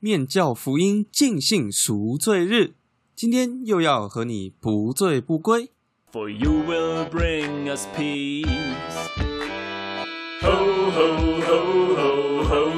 面教福音尽兴赎罪日，今天又要和你不醉不归。For you will bring us peace. Ho, ho, ho, ho, ho.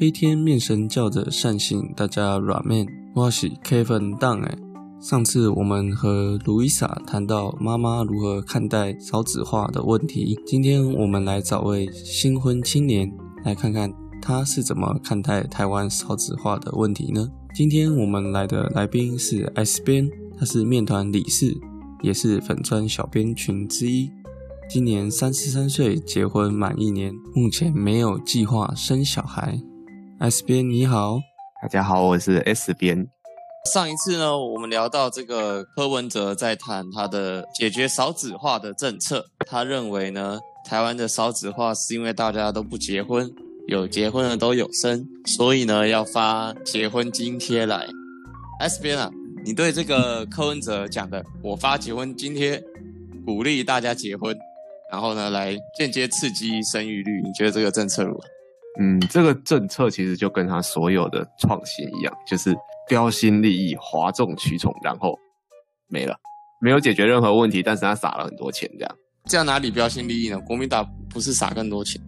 飞天面神教的善信大家软面，我是 Kevin 当哎。上次我们和卢伊莎谈到妈妈如何看待少子化的问题，今天我们来找位新婚青年来看看他是怎么看待台湾少子化的问题呢？今天我们来的来宾是 S 边，他是面团理事，也是粉砖小编群之一。今年三十三岁，结婚满一年，目前没有计划生小孩。S 边你好，大家好，我是 S 边。上一次呢，我们聊到这个柯文哲在谈他的解决少子化的政策，他认为呢，台湾的少子化是因为大家都不结婚，有结婚的都有生，所以呢要发结婚津贴来。S 边啊，你对这个柯文哲讲的“我发结婚津贴，鼓励大家结婚”，然后呢来间接刺激生育率，你觉得这个政策如何？嗯，这个政策其实就跟他所有的创新一样，就是标新立异、哗众取宠，然后没了，没有解决任何问题，但是他撒了很多钱，这样这样哪里标新立异呢？国民党不是撒更多钱？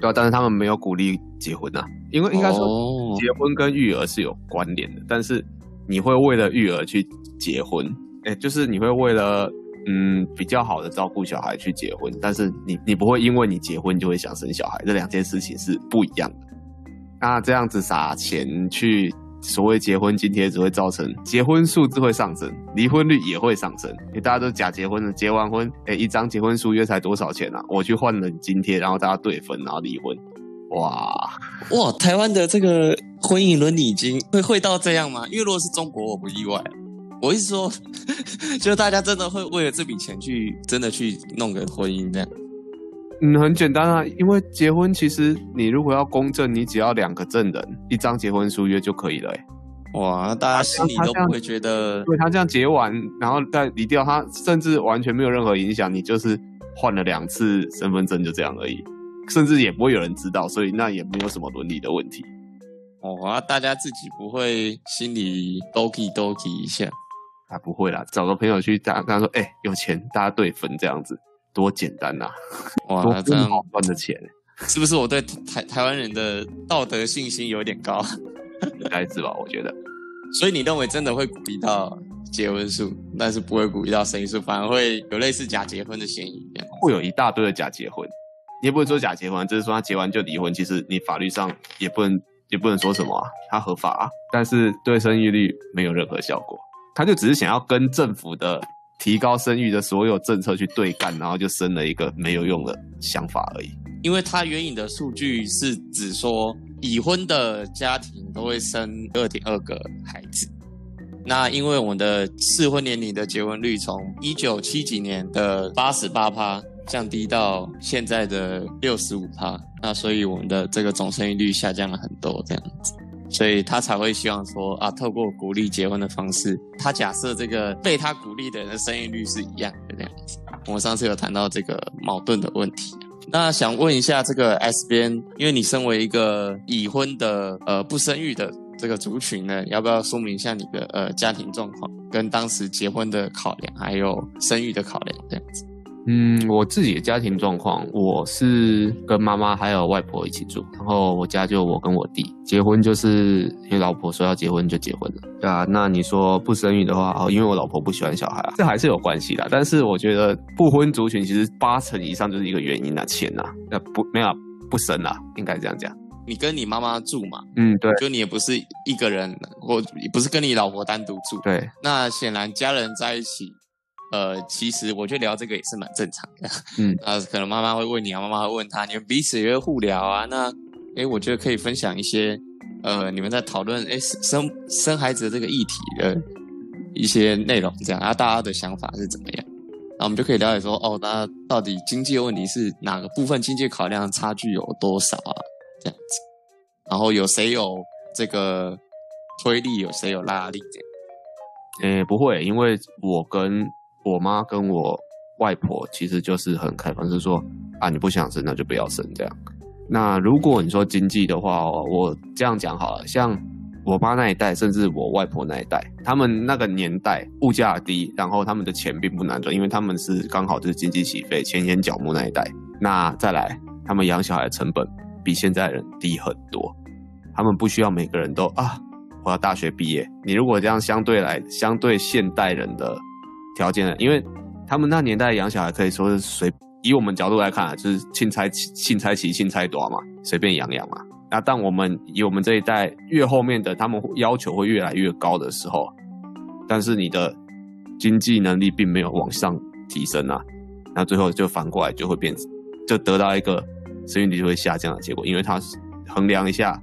对啊，但是他们没有鼓励结婚啊，因为应该说哦结婚跟育儿是有关联的，但是你会为了育儿去结婚，哎，就是你会为了嗯比较好的照顾小孩去结婚，但是你你不会因为你结婚就会想生小孩，这两件事情是不一样的。那这样子撒钱去所谓结婚津贴，只会造成结婚数字会上升，离婚率也会上升。因为大家都假结婚了，结完婚，哎，一张结婚书约才多少钱啊？我去换了津贴，然后大家对分，然后离婚，哇！哇，台湾的这个婚姻伦理已经会会到这样吗？因为如果是中国，我不意外。我是说，就大家真的会为了这笔钱去真的去弄个婚姻这样。嗯，很简单啊，因为结婚其实你如果要公证，你只要两个证人，一张结婚书约就可以了、欸。哇，那大家心里都不会觉得因为他这样结完，然后再离掉，他甚至完全没有任何影响，你就是换了两次身份证就这样而已，甚至也不会有人知道，所以那也没有什么伦理的问题。哦，啊，大家自己不会心里 doki doki 一下。啊，不会啦，找个朋友去大家跟他说，哎、有钱大家对分这样子，多简单呐、哇，多那这样好赚的钱，是不是我对台台湾人的道德信心有点高？应该是吧？我觉得。所以你认为真的会鼓励到结婚数，但是不会鼓励到生育数，反而会有类似假结婚的嫌疑？会有一大堆的假结婚，你也不能说假结婚，就是说他结完就离婚，其实你法律上也不能也不能说什么啊，他合法啊，但是对生育率没有任何效果，他就只是想要跟政府的提高生育的所有政策去对干，然后就生了一个没有用的想法而已。因为它援引的数据是指说，已婚的家庭都会生二点二个孩子。那因为我们的适婚年龄的结婚率从一九七几年的八十八趴降低到现在的六十五趴，那所以我们的这个总生育率下降了很多，这样子。所以他才会希望说啊，透过鼓励结婚的方式，他假设这个被他鼓励的人的生育率是一样的这样子。我们上次有谈到这个矛盾的问题。那想问一下这个 S 边，因为你身为一个已婚的呃不生育的这个族群呢，要不要说明一下你的呃家庭状况，跟当时结婚的考量，还有生育的考量这样子？嗯，我自己的家庭状况，我是跟妈妈还有外婆一起住，然后我家就我跟我弟。结婚就是因为老婆说要结婚就结婚了，对啊。那你说不生育的话，哦，因为我老婆不喜欢小孩啊，这还是有关系的。但是我觉得不婚族群其实八成以上就是一个原因啊，钱啊，那不没有不生啊，应该这样讲。你跟你妈妈住嘛，嗯，对就你也不是一个人，或不是跟你老婆单独住，对，那显然家人在一起，呃，其实我觉得聊这个也是蛮正常的。嗯，啊可能妈妈会问你啊，妈妈会问他，你们彼此也会互聊啊。那，哎，我觉得可以分享一些，呃，你们在讨论，哎，生生孩子的这个议题的一些内容，这样，然后大家的想法是怎么样？那我们就可以了解说，哦，那到底经济的问题是哪个部分经济考量差距有多少啊？这样子，然后有谁有这个推力，有谁有拉力，这样。诶，不会，因为我跟我妈跟我外婆其实就是很开放，是说啊你不想生那就不要生这样。那如果你说经济的话，我这样讲好了，像我妈那一代，甚至我外婆那一代，他们那个年代物价低，然后他们的钱并不难赚，因为他们是刚好就是经济起飞、前沿角木那一代。那再来，他们养小孩的成本比现在人低很多，他们不需要每个人都啊，我要大学毕业。你如果这样相对来，相对现代人的条件的，因为他们那年代养小孩可以说是随。以我们角度来看啊，就是钦差钦差期钦差多嘛，随便养养嘛。那但我们以我们这一代越后面的，他们要求会越来越高的时候，但是你的经济能力并没有往上提升啊，那最后就反过来就会变，就得到一个生育率就会下降的结果，因为他衡量一下，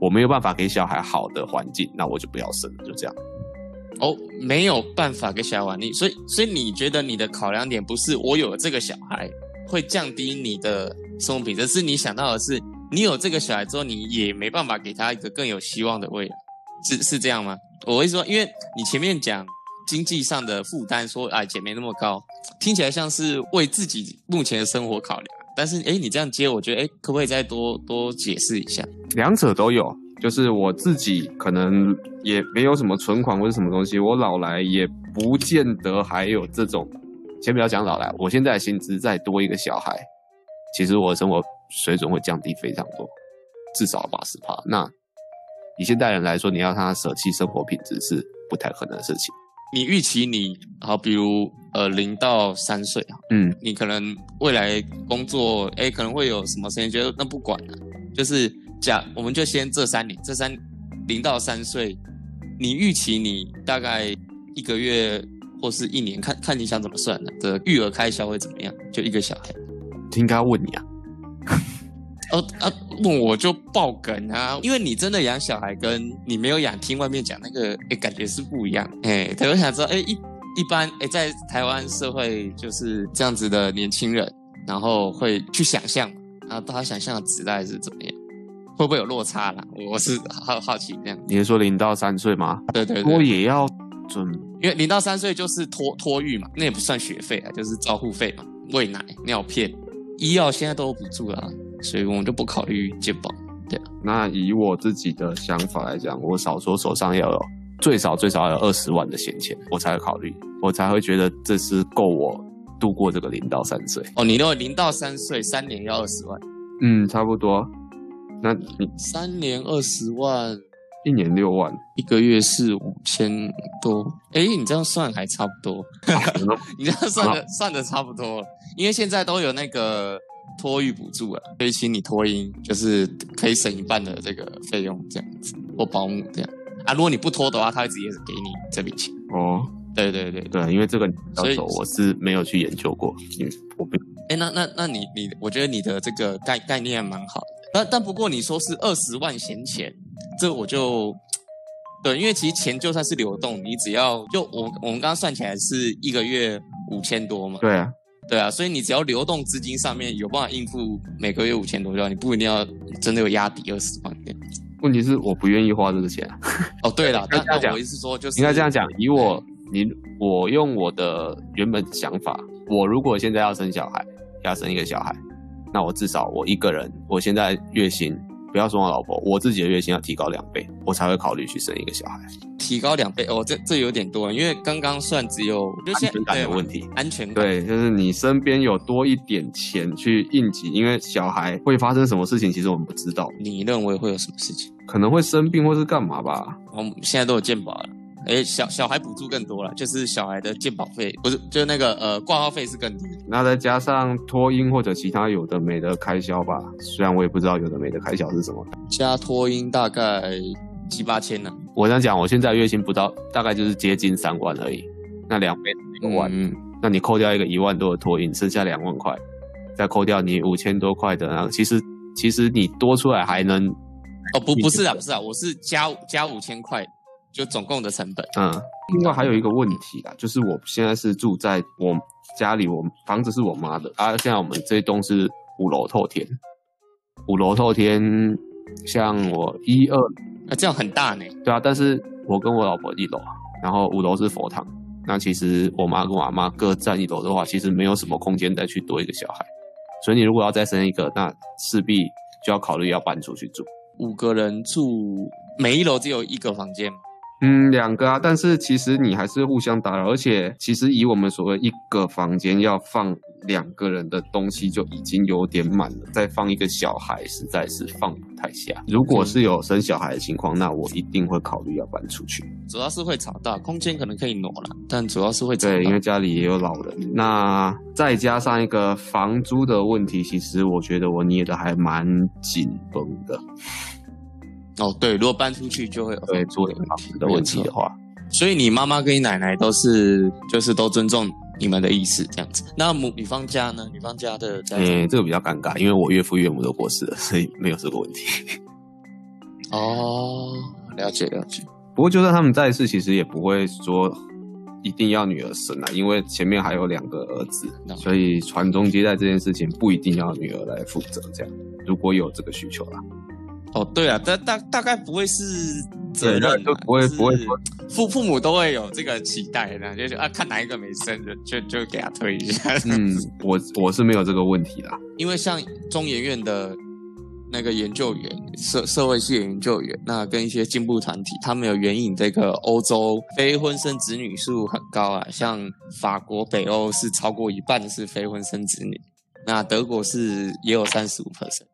我没有办法给小孩好的环境，那我就不要生，就这样。哦，没有办法给小孩玩，你所以所以你觉得你的考量点不是我有这个小孩会降低你的生活品质，是你想到的是你有这个小孩之后，你也没办法给他一个更有希望的未来，是是这样吗？我会说，因为你前面讲经济上的负担，说哎姐没那么高，听起来像是为自己目前的生活考量，但是哎你这样接，我觉得哎可不可以再多多解释一下？两者都有。就是我自己可能也没有什么存款或者什么东西，我老来也不见得还有这种。先不要讲老来，我现在薪资再多一个小孩，其实我的生活水准会降低非常多，至少八十趴。那以现代人来说，你要他舍弃生活品质是不太可能的事情。你预期你好，比如呃零到三岁啊，嗯，你可能未来工作哎可能会有什么事情，觉得那不管了，就是。假我们就先这三年，这三零到三岁，你预期你大概一个月或是一年，看看你想怎么算的的育儿开销会怎么样？就一个小孩，应该问你啊。哦啊，问我就爆梗啊，因为你真的养小孩，跟你没有养，听外面讲那个，哎，感觉是不一样。哎，我想知道，哎，一一般，哎，在台湾社会就是这样子的年轻人，然后会去想象，然后他想象的时代是怎么样？会不会有落差啦？我是好好奇这样。你是说零到三岁吗？对对对，我也要准，因为零到三岁就是托托育嘛，那也不算学费啊，就是照护费嘛，喂奶、尿片、医药现在都有补助啊，所以我们就不考虑健保。对啊，那以我自己的想法来讲，我少说手上要有最少最少要有二十万的闲钱，我才会考虑，我才会觉得这是够我度过这个零到三岁。哦，你认为零到三岁三年要二十万？嗯，差不多。那你三年二十万，一年六万，一个月是五千多。哎，你这样算还差不多。你这样算的算的差不多了，因为现在都有那个托育补助了，所以请你托婴，就是可以省一半的这个费用，这样子或保姆这样啊。如果你不托的话，他会直接给你这笔钱。哦，对对对对，因为这个要求我是没有去研究过，因为我不。哎，那那那你你，我觉得你的这个概概念还蛮好。但但不过你说是二十万闲钱，这我就 对，因为其实钱就算是流动，你只要就我我们刚刚算起来是一个月五千多嘛。对啊，对啊，所以你只要流动资金上面有办法应付每个月五千多，就你不一定要真的有压底二十万。问题是我不愿意花这个钱。哦，对了，但但我意思说就是应该这样讲，以我你我用我的原本想法，我如果现在要生小孩，要生一个小孩。那我至少我一个人，我现在月薪不要说我老婆，我自己的月薪要提高两倍，我才会考虑去生一个小孩。提高两倍哦，这这有点多，因为刚刚算只有安全感的问题。安全感对，就是你身边有多一点钱去应急，因为小孩会发生什么事情，其实我们不知道。你认为会有什么事情？可能会生病或是干嘛吧？我们现在都有健保了。哎，小小孩补助更多了，就是小孩的健保费，不是，就是那个呃挂号费是更低。那再加上托婴或者其他有的没的开销吧，虽然我也不知道有的没的开销是什么。加托婴大概七八千呢。我想讲，我现在月薪不到，大概就是接近三万而已。那两倍一万，那你扣掉一个一万多的托婴，剩下两万块，再扣掉你五千多块的那个，其实其实你多出来还能。哦不不是啊不是啊，我是加加五千块。就总共的成本，嗯，另外还有一个问题啊，就是我现在是住在我家里，我房子是我妈的啊。现在我们这栋是五楼透天，五楼透天，像我一二，啊这样很大呢。对啊，但是我跟我老婆一楼，然后五楼是佛堂，那其实我妈跟我阿妈各占一楼的话，其实没有什么空间再去多一个小孩。所以你如果要再生一个，那势必就要考虑要搬出去住。五个人住，每一楼只有一个房间嘛。嗯，两个啊，但是其实你还是互相打扰，而且其实以我们所谓一个房间要放两个人的东西就已经有点满了，再放一个小孩实在是放不太下。如果是有生小孩的情况，那我一定会考虑要搬出去。主要是会吵到，空间可能可以挪了，但主要是会吵到。对，因为家里也有老人，那再加上一个房租的问题，其实我觉得我捏的还蛮紧绷的。哦，对，如果搬出去就会有对租赁房子的问题的话，所以你妈妈跟你奶奶都是就是都尊重你们的意思这样子。那母女方家呢？女方家的嗯，这个比较尴尬，因为我岳父岳母都过世了，所以没有这个问题。哦，了解了解。不过就算他们在世，其实也不会说一定要女儿生啊，因为前面还有两个儿子，所以传宗接代这件事情不一定要女儿来负责。这样，如果有这个需求啦，哦，对啊，大大大概不会是责任啊，就不会不会父父母都会有这个期待的，就是啊，看哪一个没生就就就给他推一下。嗯，我我是没有这个问题啦。因为像中研院的那个研究员，社社会系研究员，那跟一些进步团体，他们有援引这个欧洲非婚生子女数很高啊，像法国、北欧是超过一半是非婚生子女，那德国是也有三十五 percent，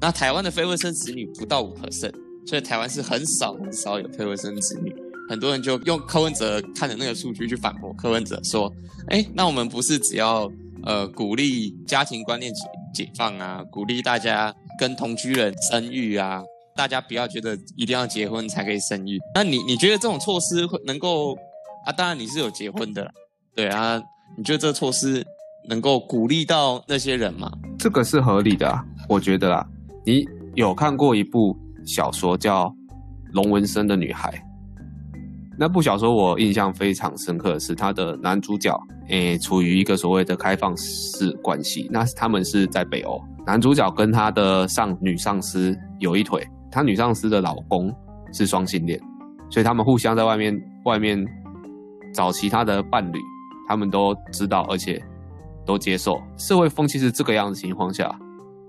那台湾的非婚生子女不到五 percent，所以台湾是很少很少有非婚生子女。很多人就用柯文哲看的那个数据去反驳柯文哲说：“哎，那我们不是只要呃鼓励家庭观念解解放啊，鼓励大家跟同居人生育啊，大家不要觉得一定要结婚才可以生育。那你你觉得这种措施会能够啊？当然你是有结婚的啦，对啊，你觉得这个措施能够鼓励到那些人吗？这个是合理的、啊，我觉得啦。你有看过一部小说叫《龙纹身的女孩》？那部小说我印象非常深刻的是，它的男主角诶处于一个所谓的开放式关系，那他们是在北欧，男主角跟他的上女上司有一腿，他女上司的老公是双性恋，所以他们互相在外面外面找其他的伴侣，他们都知道，而且都接受。社会风气是这个样子情况下，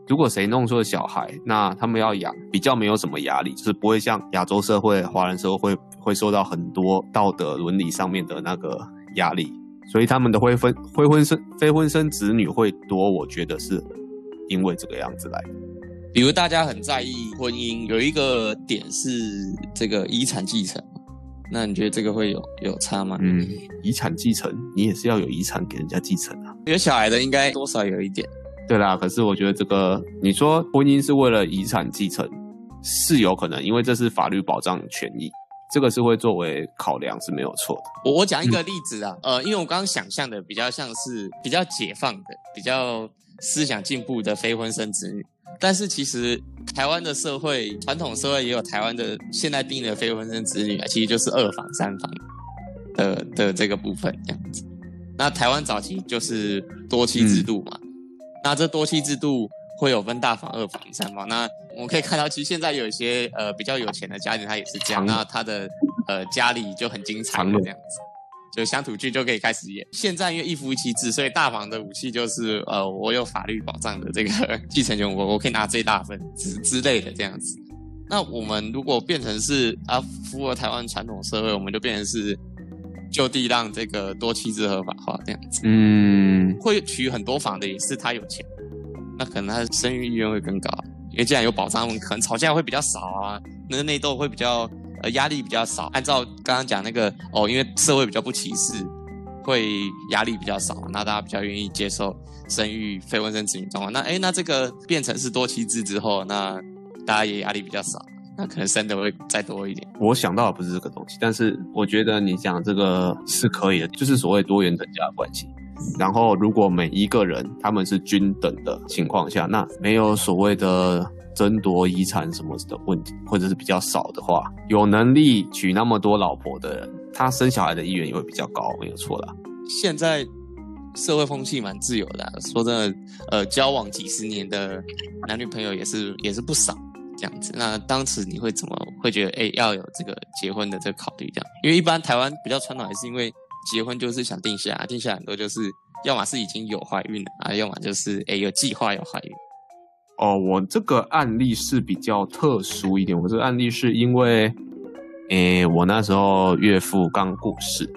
如果谁弄出了小孩，那他们要养比较没有什么压力，就是不会像亚洲社会、华人社会会受到很多道德伦理上面的那个压力，所以他们的婚婚非婚生非婚生子女会多，我觉得是因为这个样子来的。比如大家很在意婚姻，有一个点是这个遗产继承，那你觉得这个会有有差吗？嗯，遗产继承你也是要有遗产给人家继承啊。有小孩的应该多少有一点。对啦，可是我觉得这个，你说婚姻是为了遗产继承，是有可能，因为这是法律保障权益，这个是会作为考量是没有错的。我我讲一个例子啊，呃，因为我刚刚想象的比较像是比较解放的、比较思想进步的非婚生子女，但是其实台湾的社会传统社会也有台湾的现在定义的非婚生子女啊，其实就是二房三房的的这个部分这样子。那台湾早期就是多妻制度嘛，那这多妻制度会有分大房、二房、三房。那我们可以看到，其实现在有一些呃比较有钱的家庭，他也是这样。那他的呃家里就很精彩这样子，就乡土剧就可以开始演。现在因为一夫一妻制，所以大房的武器就是呃我有法律保障的这个 继承权，我我可以拿最大份之之类的这样子。那我们如果变成是啊符合台湾传统社会，我们就变成是就地让这个多妻制合法化这样子。嗯，会娶很多房的也是他有钱，那可能他的生育意愿会更高，因为既然有保障，可能吵架会比较少啊，那个内斗会比较呃压力比较少。按照刚刚讲那个哦，因为社会比较不歧视，会压力比较少，那大家比较愿意接受生育非婚生子女状况。那哎，那这个变成是多妻制之后，那大家也压力比较少，那可能生的会再多一点。我想到的不是这个东西，但是我觉得你讲这个是可以的，就是所谓多元等价关系。然后，如果每一个人他们是均等的情况下，那没有所谓的争夺遗产什么的问题，或者是比较少的话，有能力娶那么多老婆的人，他生小孩的意愿也会比较高，没有错啦。现在社会风气蛮自由的啊、说真的，呃，交往几十年的男女朋友也是也是不少这样子。那当时你会怎么会觉得，哎，要有这个结婚的这个考虑这样？因为一般台湾比较传统，还是因为结婚就是想定下，定下很多就是要么是已经有怀孕了啊，要么就是诶有计划要怀孕。哦，我这个案例是比较特殊一点。我这个案例是因为，诶，我那时候岳父刚过世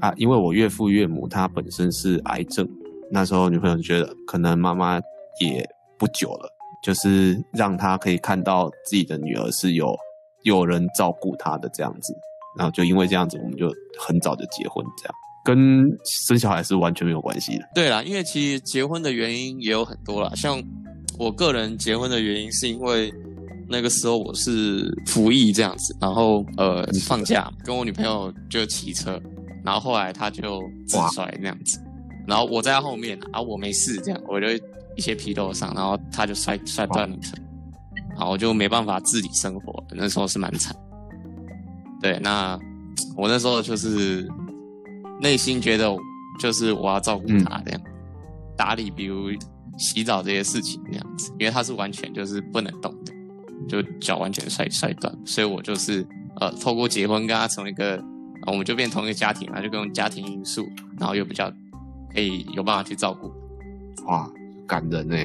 啊，因为我岳父岳母他本身是癌症，那时候女朋友就觉得可能妈妈也不久了，就是让他可以看到自己的女儿是有有人照顾她的这样子，然后就因为这样子，我们就很早就结婚，这样。跟生小孩是完全没有关系的。对啦，因为其实结婚的原因也有很多啦，像我个人结婚的原因是因为那个时候我是服役这样子，然后呃放假跟我女朋友就骑车，然后后来她就自摔那样子，然后我在她后面啊，我没事这样，我就一些皮肉伤，然后他就摔摔断了腿，然后我就没办法自理生活，那时候是蛮惨。对，那我那时候就是内心觉得就是我要照顾他这样，打理比如洗澡这些事情那样子，因为他是完全就是不能动的，就脚完全摔摔断，所以我就是呃透过结婚跟他成为一个，啊我们就变同一个家庭嘛，就跟家庭因素，然后又比较可以有办法去照顾。哇，感人呢，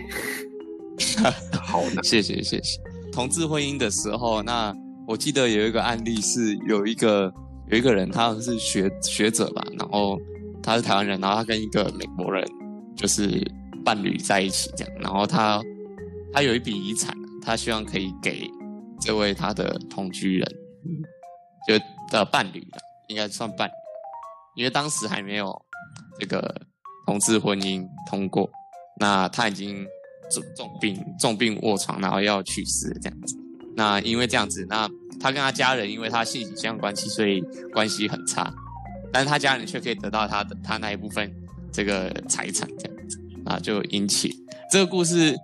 好难。谢谢谢谢。同志婚姻的时候，那我记得有一个案例是有一个有一个人，他是学学者吧，然后他是台湾人，然后他跟一个美国人就是伴侣在一起这样，然后他他有一笔遗产，他希望可以给这位他的同居人，就的伴侣的，应该算伴侣，因为当时还没有这个同志婚姻通过，那他已经重重病重病卧床，然后要去世这样子。那因为这样子，那他跟他家人因为他性倾向关系，所以关系很差，但是他家人却可以得到他的他那一部分这个财产这样子，啊，就引起这个故事。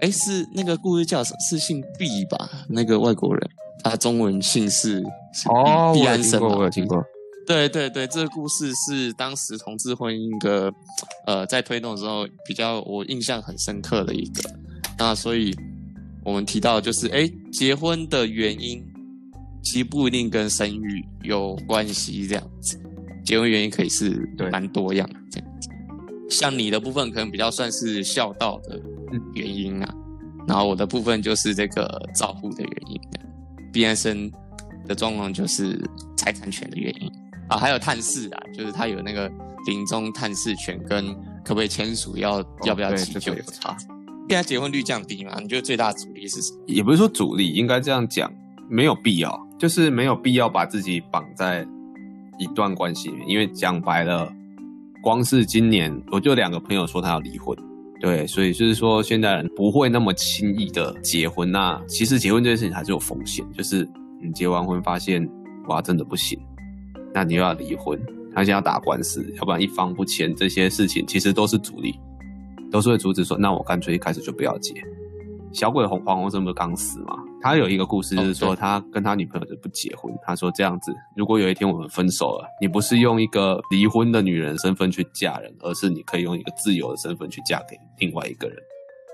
哎，是那个故事叫什么？是姓毕吧？那个外国人，他中文姓氏是毕哦，毕我有听过，安生我有听过。对对对，这个故事是当时同志婚姻的，呃，在推动的时候比较我印象很深刻的一个。那所以我们提到就是，哎，结婚的原因其实不一定跟生育有关系，这样子。结婚原因可以是蛮多样，这样子。像你的部分可能比较算是孝道的原因啊，然后我的部分就是这个照顾的原因。毕安生的状况就是财产权的原因啊，还有探视啊，就是他有那个临终探视权跟可不可以签署要、要不要哦对这急救有差。现在结婚率降低嘛？你觉得最大的阻力是什么？也不是说阻力，应该这样讲，没有必要，就是没有必要把自己绑在一段关系里面。因为讲白了，光是今年我就两个朋友说他要离婚，对，所以就是说现代人不会那么轻易的结婚。那其实结婚这件事情还是有风险，就是你结完婚发现哇真的不行，那你又要离婚，他现在要打官司，要不然一方不签，这些事情其实都是阻力，都是会阻止说，那我干脆一开始就不要结。小鬼黄黄鸿升不是刚死吗？他有一个故事，就是说他跟他女朋友就不结婚。他说这样子，如果有一天我们分手了，你不是用一个离婚的女人身份去嫁人，而是你可以用一个自由的身份去嫁给另外一个人，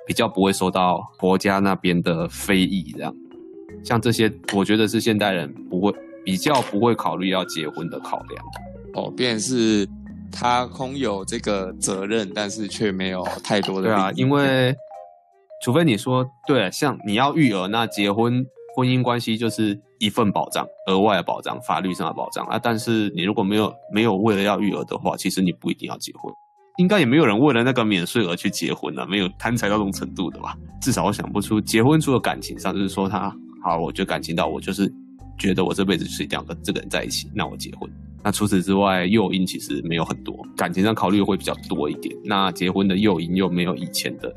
比较不会受到婆家那边的非议。这样，像这些，我觉得是现代人不会比较不会考虑要结婚的考量。哦，便是他空有这个责任，但是却没有太多的对啊，因为除非你说对，像你要育儿，那结婚婚姻关系就是一份保障，额外的保障，法律上的保障啊。但是你如果没有没有为了要育儿的话，其实你不一定要结婚。应该也没有人为了那个免税额去结婚啊，没有贪财到这种程度的吧？至少我想不出结婚除了感情上，就是说他好，我觉得感情到我就是觉得我这辈子就是一定要跟这个人在一起，那我结婚。那除此之外，诱因其实没有很多，感情上考虑会比较多一点。那结婚的诱因又没有以前的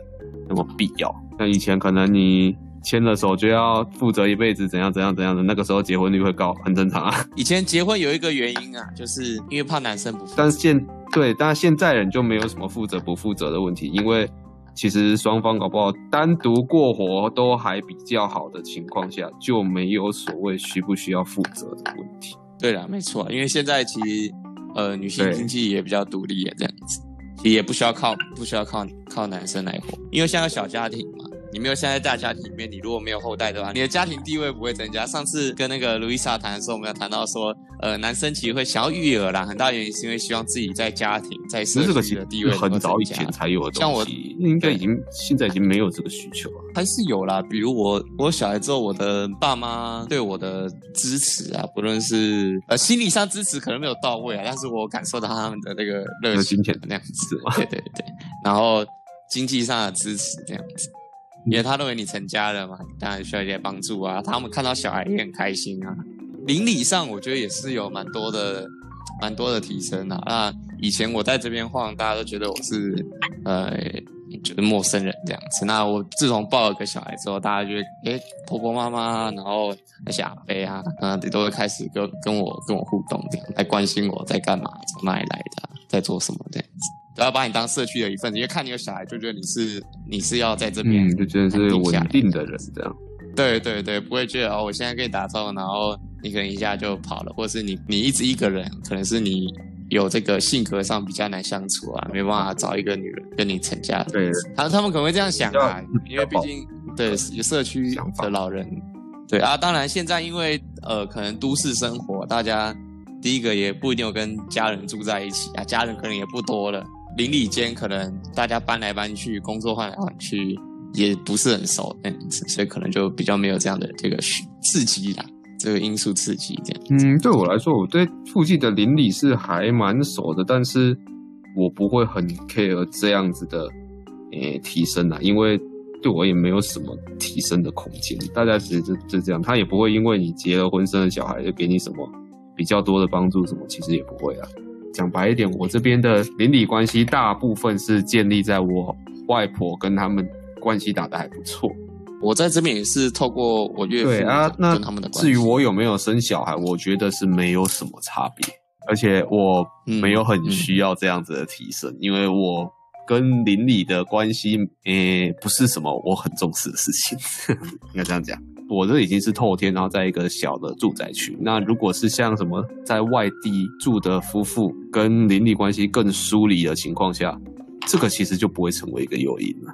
那么必要。那以前可能你牵了手就要负责一辈子，怎样怎样怎样的，那个时候结婚率会高，很正常啊。以前结婚有一个原因啊，就是因为怕男生不负责但是现对，但现在人就没有什么负责不负责的问题，因为其实双方搞不好单独过活都还比较好的情况下，就没有所谓需不需要负责的问题。对啦，没错，因为现在其实呃女性对经济也比较独立，也这样子，其实也不需要靠不需要靠靠男生来活，因为现在小家庭嘛，你没有现在大家庭里面，你如果没有后代的话，你的家庭地位不会增加。上次跟那个卢伊莎谈的时候，我们有谈到说，呃，男生其实会想要育儿啦，很大原因是因为希望自己在家庭在社其实这个其区的地位很早以前才有的像我应该已经现在已经没有这个需求了。还是有啦，比如我我小孩之后，我的爸妈对我的支持啊，不论是呃心理上支持可能没有到位啊，但是我感受到他们的那个热情那样子对对对，然后经济上的支持这样子，因为他认为你成家了嘛，你当然需要一些帮助啊，他们看到小孩也很开心啊。邻里上我觉得也是有蛮多的蛮多的提升啊。那以前我在这边晃，大家都觉得我是呃就是陌生人这样子。那我自从抱了个小孩之后，大家就会诶婆婆妈妈，然后那些阿伯啊，啊都会开始跟跟我跟我互动，这样来关心我在干嘛，从哪里来的啊、在做什么这样子。都要把你当社区的一份子，因为看你有小孩，就觉得你是你是要在这边嗯，就觉得是稳安定的人这样。对对对，不会觉得哦，我现在跟你打招呼，然后你可能一下就跑了，或者是你你一直一个人，可能是你有这个性格上比较难相处啊，没办法找一个女人跟你成家。对，他他们可能会这样想啊，因为毕竟对有社区的老人，对啊，当然现在因为呃可能都市生活，大家第一个也不一定有跟家人住在一起啊，家人可能也不多了，邻里间可能大家搬来搬去，工作换来换去，也不是很熟嗯，所以可能就比较没有这样的这个刺激啦，这个因素刺激这样。嗯，对我来说，我对附近的邻里是还蛮熟的，但是我不会很 care 这样子的诶、提升啊，因为对我也没有什么提升的空间。大家其实就就这样，他也不会因为你结了婚生了小孩就给你什么比较多的帮助，什么其实也不会啊。讲白一点，我这边的邻里关系大部分是建立在我外婆跟他们关系打得还不错。我在这边也是透过我岳父对啊，那跟他们的关至于我有没有生小孩，我觉得是没有什么差别，而且我没有很需要这样子的提升，因为我跟邻里的关系，诶、不是什么我很重视的事情，应该这样讲。我这已经是透天，然后在一个小的住宅区。那如果是像什么在外地住的夫妇，跟邻里关系更疏离的情况下，这个其实就不会成为一个诱因了。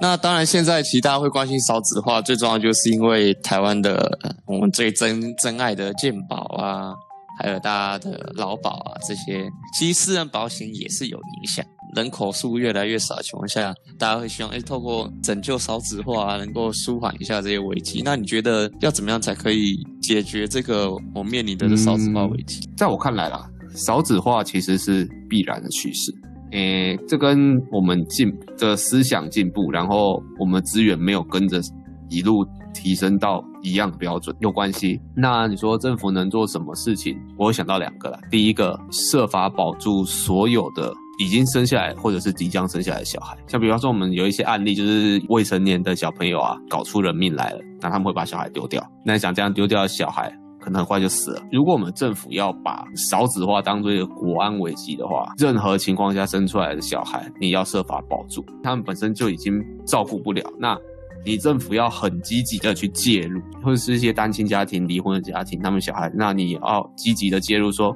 那当然，现在其实大家会关心少子化，最重要就是因为台湾的我们最珍珍爱的健保啊，还有大家的劳保啊这些，其实私人保险也是有影响。人口数越来越少的情况下，大家会希望哎，透过拯救少子化、啊，能够舒缓一下这些危机。那你觉得要怎么样才可以解决这个我面临的少子化危机？在我看来啦，少子化其实是必然的趋势。诶，这跟我们进的思想进步，然后我们资源没有跟着一路提升到一样的标准有关系。那你说政府能做什么事情？我想到两个啦。第一个，设法保住所有的已经生下来或者是即将生下来的小孩。像比方说，我们有一些案例，就是未成年的小朋友啊，搞出人命来了，那他们会把小孩丢掉。那想这样丢掉的小孩，可能很快就死了。如果我们政府要把少子化当做一个国安危机的话，任何情况下生出来的小孩，你要设法保住，他们本身就已经照顾不了。那你政府要很积极的去介入，或者是一些单亲家庭、离婚的家庭，他们小孩，那你要积极的介入说，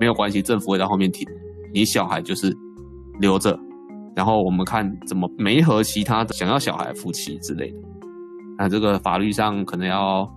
没有关系，政府会在后面挺你小孩，就是留着，然后我们看怎么没和其他的想要小孩夫妻之类的。那这个法律上可能要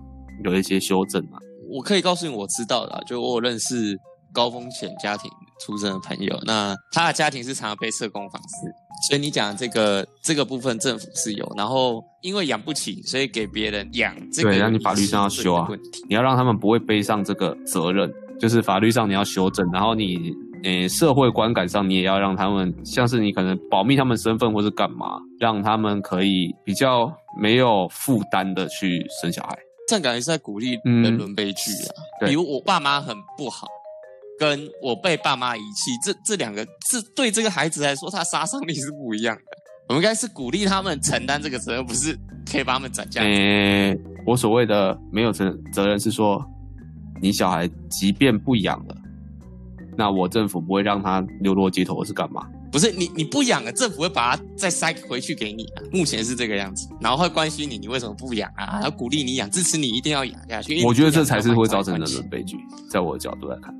有一些修正嘛。我可以告诉你我知道的啊、就我有认识高风险家庭出身的朋友，那他的家庭是常常被社工访视，所以你讲的这个这个部分政府是有，然后因为养不起，所以给别人养，这个对那你法律上要修啊。你要让他们不会背上这个责任，就是法律上你要修正，然后你呃社会观感上你也要让他们，像是你可能保密他们身份或是干嘛，让他们可以比较没有负担的去生小孩。这样感觉是在鼓励嗯人伦悲剧啊。对比如我爸妈很不好，跟我被爸妈遗弃，这这两个是对这个孩子来说，他杀伤力是不一样的。我们应该是鼓励他们承担这个责任，不是可以把他们转嫁。呃，我所谓的没有责责任是说，你小孩即便不养了，那我政府不会让他流落街头是干嘛？不是你你不养了，政府会把它再塞回去给你啊。目前是这个样子，然后会关心你，你为什么不养啊？要鼓励你养，支持你一定要养下去。我觉得这才是会造成人伦悲剧，在我的角度来看，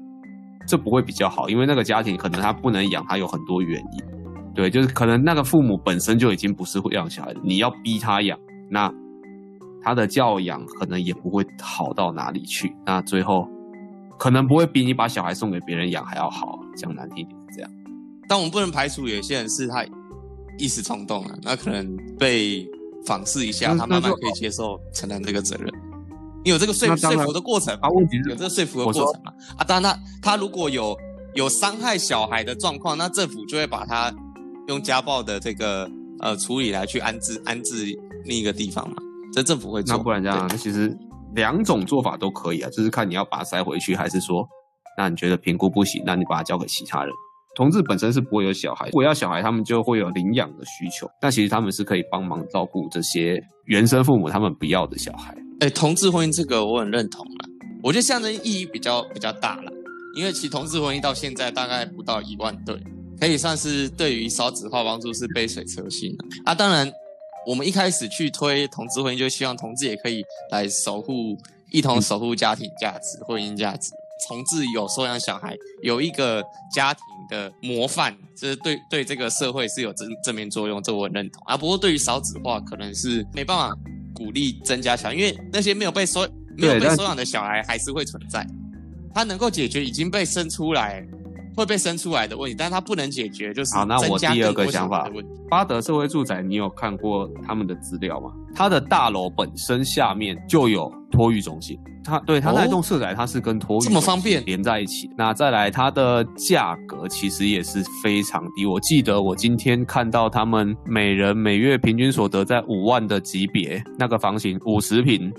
这不会比较好，因为那个家庭可能他不能养，他有很多原因。对，就是可能那个父母本身就已经不是会养小孩的，你要逼他养，那他的教养可能也不会好到哪里去。那最后可能不会比你把小孩送给别人养还要好。讲难听一点是这样。但我们不能排除有些人是他一时冲动了，那可能被访视一下，他慢慢可以接受承担这个责任。你有这个说说服的过程嘛啊，问题是有这个说服的过程嘛？啊，当然他他如果有有伤害小孩的状况，那政府就会把他用家暴的这个呃处理来去安置安置另一个地方嘛。这政府会做。那不然这样，对那其实两种做法都可以啊，就是看你要把它塞回去，还是说，那你觉得评估不行，那你把它交给其他人。同志本身是不会有小孩，如果要小孩，他们就会有领养的需求。但其实他们是可以帮忙照顾这些原生父母他们不要的小孩。哎，同志婚姻这个我很认同啦，我觉得象征意义比较比较大了，因为其实同志婚姻到现在大概不到一万对，可以算是对于少子化帮助是杯水车薪的啊。当然，我们一开始去推同志婚姻，就希望同志也可以来守护，一同守护家庭价值、婚姻价值。同志有收养小孩，有一个家庭的模范，这是对对这个社会是有正正面作用，这我很认同啊。不过对于少子化，可能是没办法鼓励增加小孩，因为那些没有被收没有被收养的小孩还是会存在，他能够解决已经被生出来会被生出来的问题，但是它不能解决就是好那我第二个想法。巴德社会住宅，你有看过他们的资料吗？它的大楼本身下面就有托育中心，它对它哦那栋社宅它是跟托育这么方便连在一起。那再来，它的价格其实也是非常低。我记得我今天看到他们每人每月平均所得在五万的级别，那个房型五十平。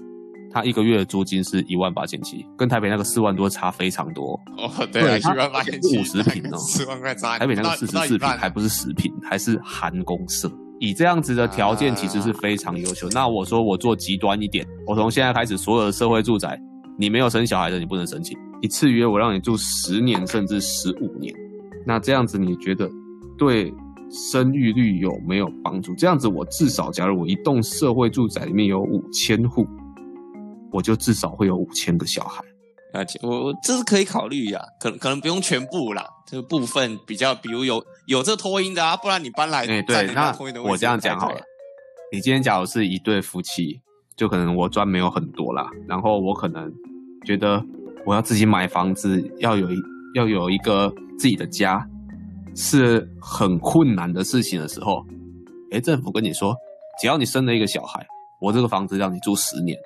它一个月的租金是一万八千七，跟台北那个四万多差非常多。哦，对一万八千五十平哦 四万块差，台北那个不四十四平还不是十平，还是含公社。以这样子的条件，其实是非常优秀。那我说我做极端一点，我从现在开始，所有的社会住宅，你没有生小孩的，你不能申请。一次约我让你住十年甚至十五年，那这样子你觉得对生育率有没有帮助？这样子我至少，假如我一栋社会住宅里面有五千户，我就至少会有五千个小孩。而且我我这是可以考虑呀、可能可能不用全部啦，这个部分比较，比如有有这托婴的啊，不然你搬来哎、占对，那我这样讲好了。你今天假如是一对夫妻，就可能我赚没有很多啦，然后我可能觉得我要自己买房子，要有一要有一个自己的家，是很困难的事情的时候，哎，政府跟你说，只要你生了一个小孩，我这个房子让你住十年，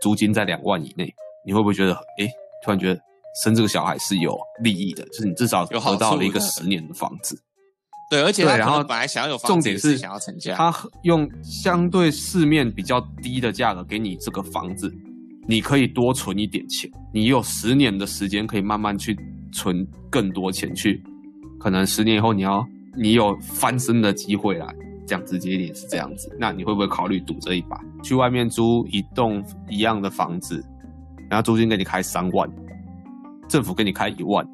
租金在两万以内，你会不会觉得，哎，突然觉得生这个小孩是有利益的，就是你至少有好得到了一个十年的房子。对，而且对然后本来想要有房子，重点是想要成家，他用相对市面比较低的价格给你这个房子，你可以多存一点钱，你有十年的时间可以慢慢去存更多钱去，可能十年以后你要你有翻身的机会啦。讲直接一点是这样子，那你会不会考虑赌这一把，去外面租一栋一样的房子，然后租金给你开三万，政府给你开一万，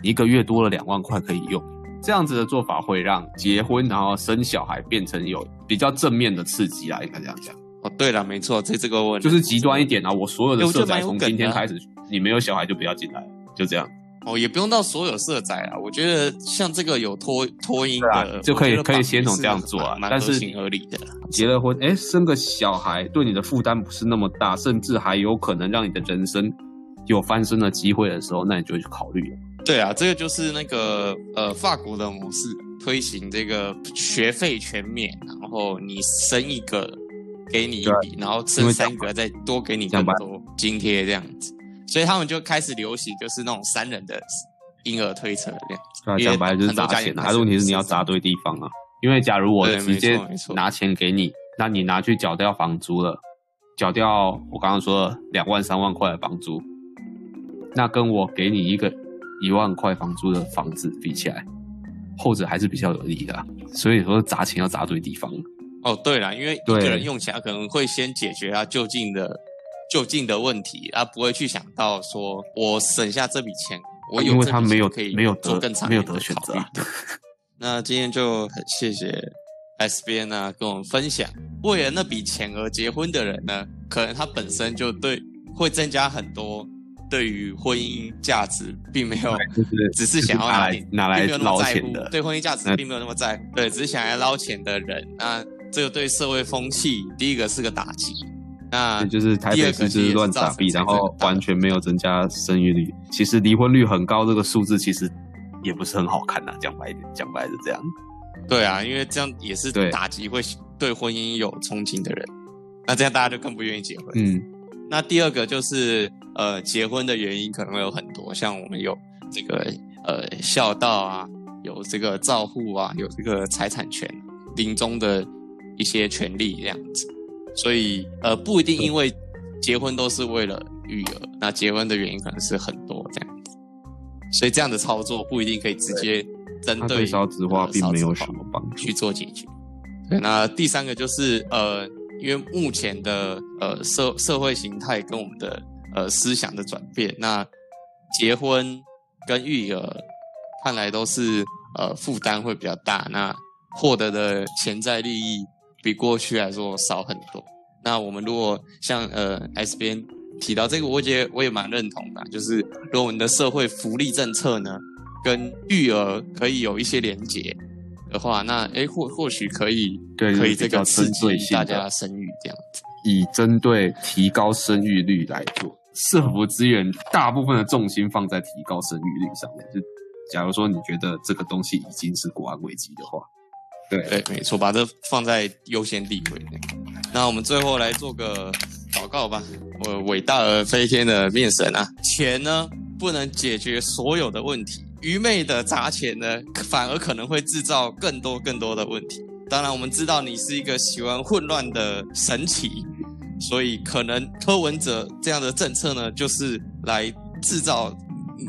你一个月多了两万块可以用。这样子的做法会让结婚然后生小孩变成有比较正面的刺激啦，应该这样讲。哦，对了，没错，这这个问就是极端一点啊，我所有的哎我觉社宅从今天开始，你没有小孩就不要进来，就这样。哦，也不用到所有色彩啊，我觉得像这个有托托婴对啊的，就可以可以先从这样做啊蛮蛮但是合情合理的。结了婚，哎，生个小孩对你的负担不是那么大，甚至还有可能让你的人生有翻身的机会的时候，那你就会去考虑了。对啊，这个就是那个呃法国的模式，推行这个学费全免，然后你生一个给你一笔，然后生三个再多给你更多津贴这样子，所以他们就开始流行就是那种三人的婴儿推车这样。对啊，讲白了就是砸钱啊，家庭还是问题是你要砸对地方啊。因为假如我直接拿钱给你，那你拿去缴掉房租了，缴掉我刚刚说的两万三万块的房租，那跟我给你一个一万块房租的房子比起来，后者还是比较有利的啊、所以说砸钱要砸对地方。哦，对了，因为一对个人用起来可能会先解决他就近的就近的问题，他不会去想到说我省下这笔钱，我有因为他没有可以没有做得更长没有得选择。啊。那今天就很谢谢 S B N 呢跟我们分享，为了那笔钱而结婚的人呢，可能他本身就对会增加很多对于婚姻价值并没有，就是只是想要拿来点拿来捞钱的对婚姻价值那并没有那么在乎，对，只是想要捞钱的人，那这个对社会风气第一个是个打击，那，就是台北市就是乱撒币，然后完全没有增加生育率。其实离婚率很高，这个数字其实也不是很好看呐。讲白讲白是这样。对啊，因为这样也是对打击会对婚姻有憧憬的人，那这样大家就更不愿意结婚。嗯，那第二个就是呃，结婚的原因可能会有很多，像我们有这个呃孝道啊，有这个照护啊，有这个财产权、临终的一些权利这样子。所以呃，不一定因为结婚都是为了育儿，那结婚的原因可能是很多这样子。所以这样的操作不一定可以直接针对少子化呃并没有什么帮助去。做解决。对，那第三个就是呃，因为目前的呃社社会形态跟我们的呃思想的转变，那结婚跟育儿看来都是呃负担会比较大，那获得的潜在利益比过去来说少很多。那我们如果像呃 S 边提到这个，我觉得我也蛮认同的，就是如果我们的社会福利政策呢，跟育儿可以有一些连结的话，那诶或或许可以对可以这个刺激大家生育这样子。以针对提高生育率来做，社福资源大部分的重心放在提高生育率上面。就假如说你觉得这个东西已经是国安危机的话，对对，没错，把这放在优先地位。那我们最后来做个祷告吧。我伟大而飞天的面神啊，钱呢不能解决所有的问题，愚昧的砸钱呢，反而可能会制造更多更多的问题。当然，我们知道你是一个喜欢混乱的神奇，所以可能柯文哲这样的政策呢，就是来制造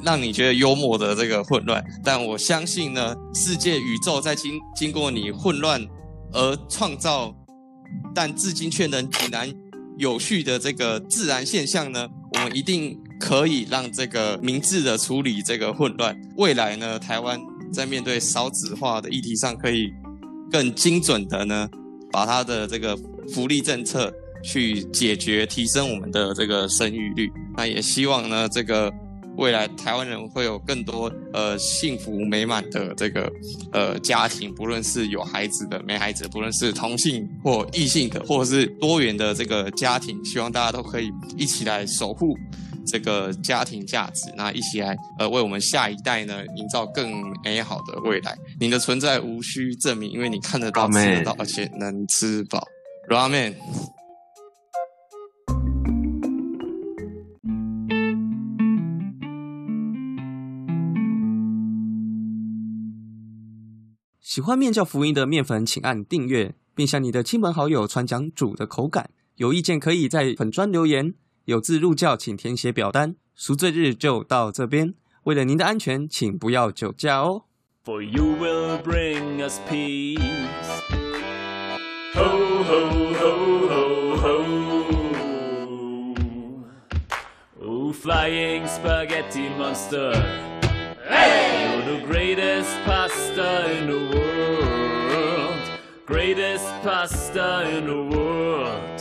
让你觉得幽默的这个混乱。但我相信呢，世界宇宙在经经过你混乱而创造，但至今却能井然有序的这个自然现象呢，我们一定可以让这个明智的处理这个混乱。未来呢，台湾在面对少子化的议题上，可以更精准的呢，把它的这个福利政策去解决，提升我们的这个生育率。那也希望呢，这个未来台湾人会有更多呃幸福美满的这个呃家庭，不论是有孩子的、没孩子的，不论是同性或异性的，或者是多元的这个家庭，希望大家都可以一起来守护。这个家庭价值，那一起来呃为我们下一代呢营造更美好的未来。你的存在无需证明，因为你看得到、吃得到，而且能吃饱。Ramen。喜欢面教福音的面粉，请按订阅，并向你的亲朋好友传讲主的口感。有意见可以在粉专留言。有字入教，请填写表单。赎罪日就到这边，为了您的安全，请不要酒驾哦。For you will bring us peace. Ho, ho, ho, ho, ho. Oh, flying spaghetti monster. Hey! You're the greatest pasta in the world. Greatest pasta in the world.